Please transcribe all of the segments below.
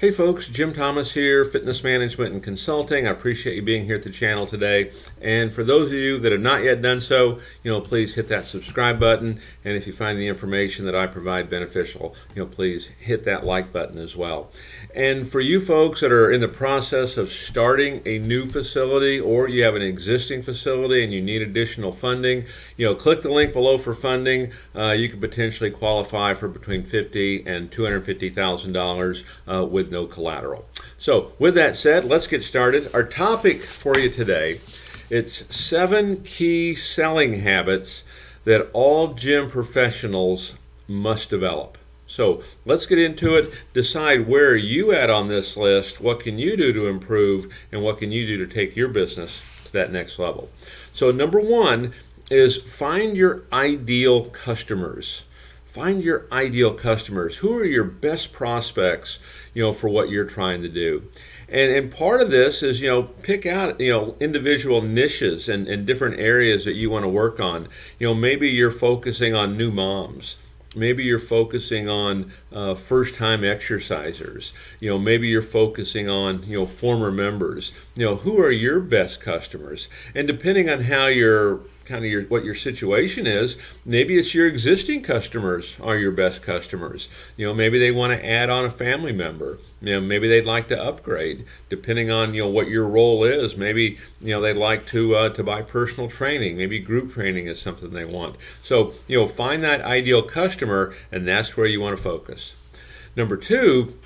Hey folks, Jim Thomas here, Fitness Management and Consulting. I appreciate you being here at the channel today. And for those of you that have not yet done so, you know, please hit that subscribe button. And if you find the information that I provide beneficial, you know, please hit that like button as well. And for you folks that are in the process of starting a new facility or you have an existing facility and you need additional funding, you know, click the link below for funding. Uh, you could potentially qualify for between fifty and two hundred fifty thousand uh, dollars with with no collateral. So, with that said, let's get started. Our topic for you today, it's seven key selling habits that all gym professionals must develop. So, let's get into it. Decide where you at on this list, what can you do to improve, and what can you do to take your business to that next level. So, number 1 is find your ideal customers. Find your ideal customers. Who are your best prospects, you know, for what you're trying to do? And, and part of this is, you know, pick out, you know, individual niches and, and different areas that you want to work on. You know, maybe you're focusing on new moms maybe you're focusing on uh, first-time exercisers you know maybe you're focusing on you know former members you know who are your best customers and depending on how you're kind of your what your situation is. Maybe it's your existing customers are your best customers. You know, maybe they want to add on a family member. You know, maybe they'd like to upgrade, depending on you know what your role is. Maybe you know they'd like to uh, to buy personal training. Maybe group training is something they want. So you know, find that ideal customer, and that's where you want to focus. Number two,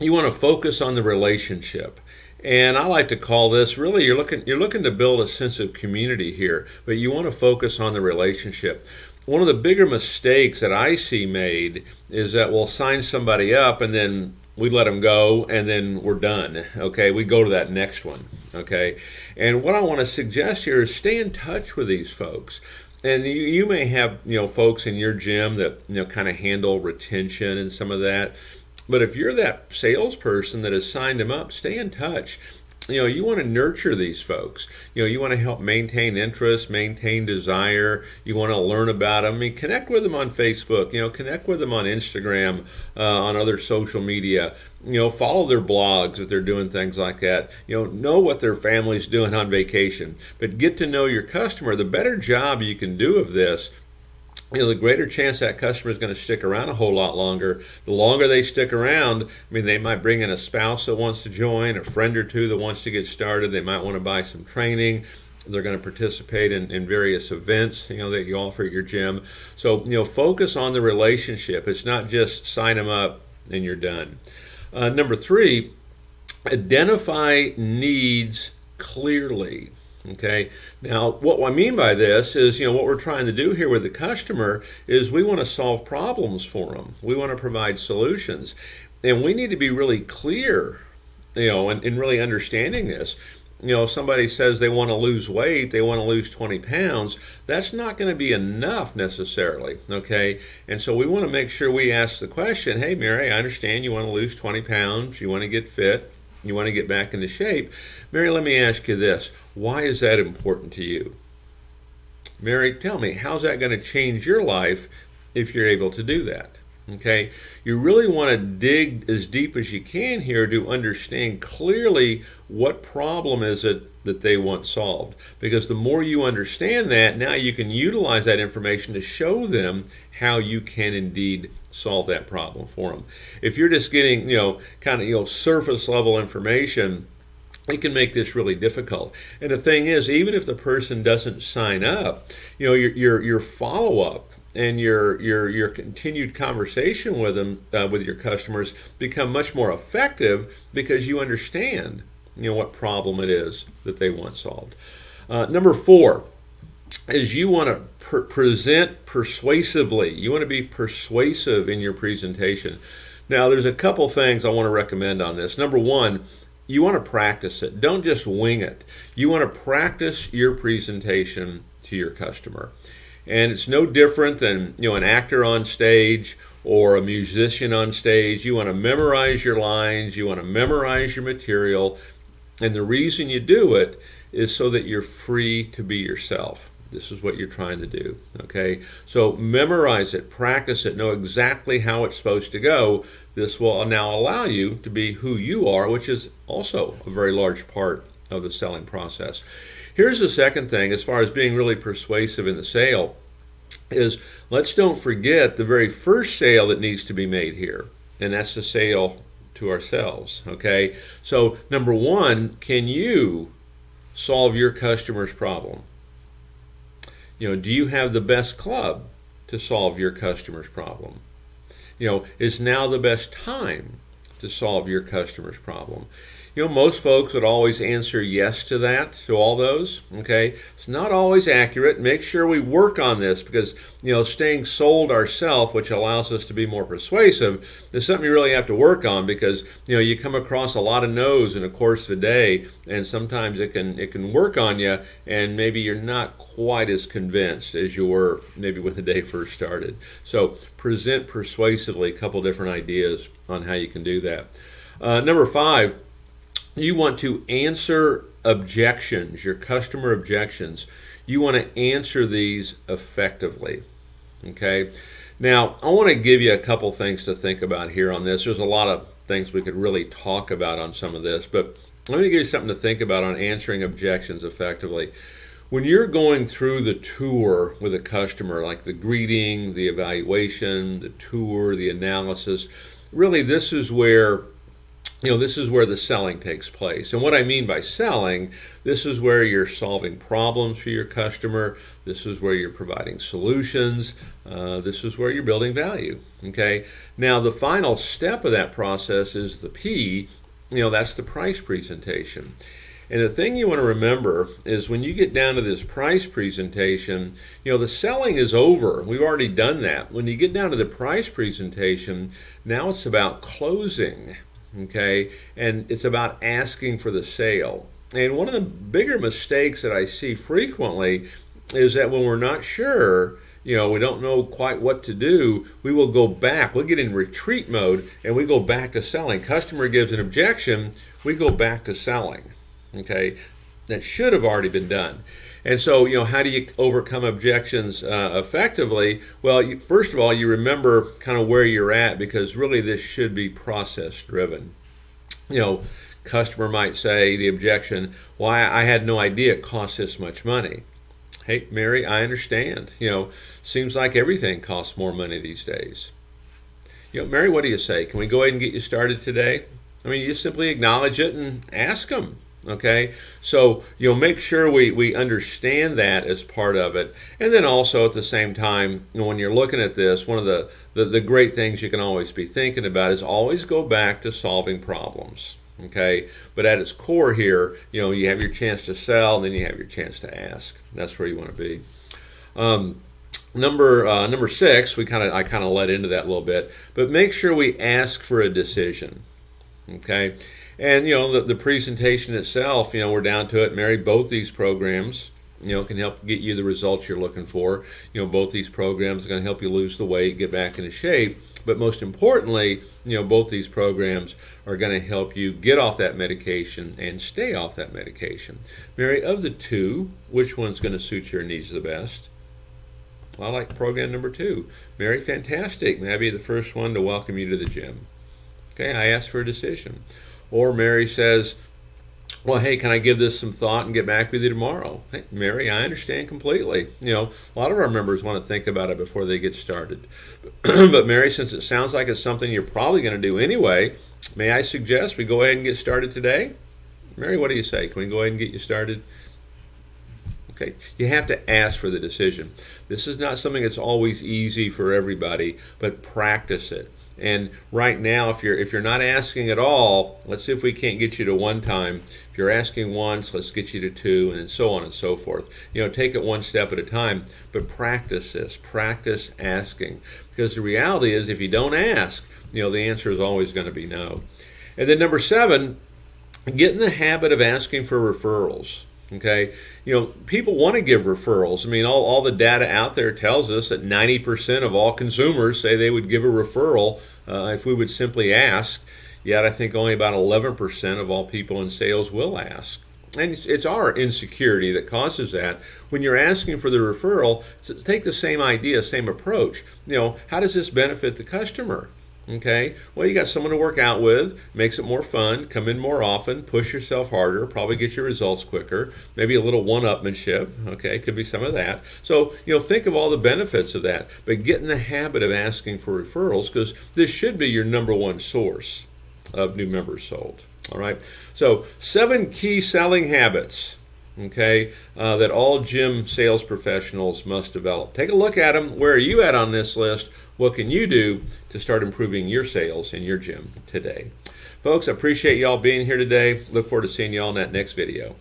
you want to focus on the relationship. And I like to call this really you're looking you're looking to build a sense of community here, but you want to focus on the relationship. One of the bigger mistakes that I see made is that we'll sign somebody up and then we let them go and then we're done. Okay, we go to that next one. Okay, and what I want to suggest here is stay in touch with these folks. And you, you may have you know folks in your gym that you know kind of handle retention and some of that but if you're that salesperson that has signed them up, stay in touch. You know, you want to nurture these folks. You know, you want to help maintain interest, maintain desire. You want to learn about them. I mean, connect with them on Facebook. You know, connect with them on Instagram, uh, on other social media. You know, follow their blogs if they're doing things like that. You know, know what their family's doing on vacation. But get to know your customer. The better job you can do of this, you know, the greater chance that customer is going to stick around a whole lot longer. The longer they stick around, I mean, they might bring in a spouse that wants to join, a friend or two that wants to get started. They might want to buy some training. They're going to participate in, in various events, you know, that you offer at your gym. So, you know, focus on the relationship. It's not just sign them up and you're done. Uh, number three, identify needs clearly. Okay. Now, what I mean by this is, you know, what we're trying to do here with the customer is we want to solve problems for them. We want to provide solutions, and we need to be really clear, you know, and, and really understanding this. You know, somebody says they want to lose weight, they want to lose 20 pounds. That's not going to be enough necessarily. Okay. And so we want to make sure we ask the question Hey, Mary, I understand you want to lose 20 pounds, you want to get fit, you want to get back into shape. Mary, let me ask you this. Why is that important to you? Mary, tell me, how's that going to change your life if you're able to do that? Okay, you really want to dig as deep as you can here to understand clearly what problem is it that they want solved. Because the more you understand that, now you can utilize that information to show them how you can indeed solve that problem for them. If you're just getting, you know, kind of, you know, surface level information, it can make this really difficult. And the thing is, even if the person doesn't sign up, you know, your your, your follow up and your your your continued conversation with them uh, with your customers become much more effective because you understand you know what problem it is that they want solved. Uh, number four is you want to present persuasively. You want to be persuasive in your presentation. Now, there's a couple things I want to recommend on this. Number one, you want to practice it. Don't just wing it. You want to practice your presentation to your customer. And it's no different than, you know, an actor on stage or a musician on stage. You want to memorize your lines, you want to memorize your material, and the reason you do it is so that you're free to be yourself. This is what you're trying to do. Okay? So memorize it, practice it, know exactly how it's supposed to go this will now allow you to be who you are, which is also a very large part of the selling process. Here's the second thing as far as being really persuasive in the sale is let's don't forget the very first sale that needs to be made here, and that's the sale to ourselves. Okay, so number one, can you solve your customer's problem? You know, do you have the best club to solve your customer's problem? You know, is now the best time to solve your customer's problem? You know, most folks would always answer yes to that, to all those. Okay, it's not always accurate. Make sure we work on this because you know, staying sold ourselves, which allows us to be more persuasive, is something you really have to work on because you know you come across a lot of no's in the course of the day, and sometimes it can it can work on you, and maybe you're not quite as convinced as you were maybe when the day first started. So present persuasively a couple different ideas on how you can do that. Uh, number five you want to answer objections, your customer objections. You want to answer these effectively. Okay. Now, I want to give you a couple things to think about here on this. There's a lot of things we could really talk about on some of this, but let me give you something to think about on answering objections effectively. When you're going through the tour with a customer, like the greeting, the evaluation, the tour, the analysis, really this is where you know, this is where the selling takes place. And what I mean by selling, this is where you're solving problems for your customer. This is where you're providing solutions. Uh, this is where you're building value. Okay. Now, the final step of that process is the P. You know, that's the price presentation. And the thing you want to remember is when you get down to this price presentation, you know, the selling is over. We've already done that. When you get down to the price presentation, now it's about closing okay? And it's about asking for the sale. And one of the bigger mistakes that I see frequently is that when we're not sure, you know, we don't know quite what to do, we will go back. We'll get in retreat mode and we go back to selling. Customer gives an objection, we go back to selling. Okay? That should have already been done. And so, you know, how do you overcome objections uh, effectively? Well, you, first of all, you remember kind of where you're at because really this should be process driven. You know, customer might say the objection, "Why I had no idea it costs this much money." Hey, Mary, I understand. You know, seems like everything costs more money these days. You know, Mary, what do you say? Can we go ahead and get you started today? I mean, you simply acknowledge it and ask them. Okay, so you know, make sure we, we understand that as part of it, and then also at the same time, you know, when you're looking at this, one of the, the the great things you can always be thinking about is always go back to solving problems. Okay, but at its core here, you know, you have your chance to sell, then you have your chance to ask. That's where you want to be. Um, number uh, number six, we kind of I kind of led into that a little bit, but make sure we ask for a decision. Okay and you know the, the presentation itself, you know, we're down to it. Mary, both these programs, you know, can help get you the results you're looking for. You know, both these programs are going to help you lose the weight, get back into shape. But most importantly, you know, both these programs are going to help you get off that medication and stay off that medication. Mary, of the two, which one's going to suit your needs the best? Well, I like program number two. Mary, fantastic. May I be the first one to welcome you to the gym? Okay, I asked for a decision. Or Mary says, well, hey, can I give this some thought and get back with you tomorrow? Hey, Mary, I understand completely. You know, a lot of our members want to think about it before they get started. but Mary, since it sounds like it's something you're probably going to do anyway, may I suggest we go ahead and get started today? Mary, what do you say? Can we go ahead and get you started? Okay, you have to ask for the decision. This is not something that's always easy for everybody, but practice it. And right now, if you're if you're not asking at all, let's see if we can't get you to one time. If you're asking once, let's get you to two, and so on and so forth. You know, take it one step at a time, but practice this. Practice asking, because the reality is, if you don't ask, you know, the answer is always going to be no. And then number seven, get in the habit of asking for referrals. Okay, you know, people want to give referrals. I mean, all, all the data out there tells us that 90% of all consumers say they would give a referral uh, if we would simply ask. Yet, I think only about 11% of all people in sales will ask. And it's, it's our insecurity that causes that. When you're asking for the referral, take the same idea, same approach. You know, how does this benefit the customer? Okay, well, you got someone to work out with, makes it more fun, come in more often, push yourself harder, probably get your results quicker, maybe a little one upmanship. Okay, could be some of that. So, you know, think of all the benefits of that, but get in the habit of asking for referrals because this should be your number one source of new members sold. All right, so seven key selling habits okay, uh, that all gym sales professionals must develop. Take a look at them. Where are you at on this list? What can you do to start improving your sales in your gym today? Folks, I appreciate y'all being here today. Look forward to seeing y'all in that next video.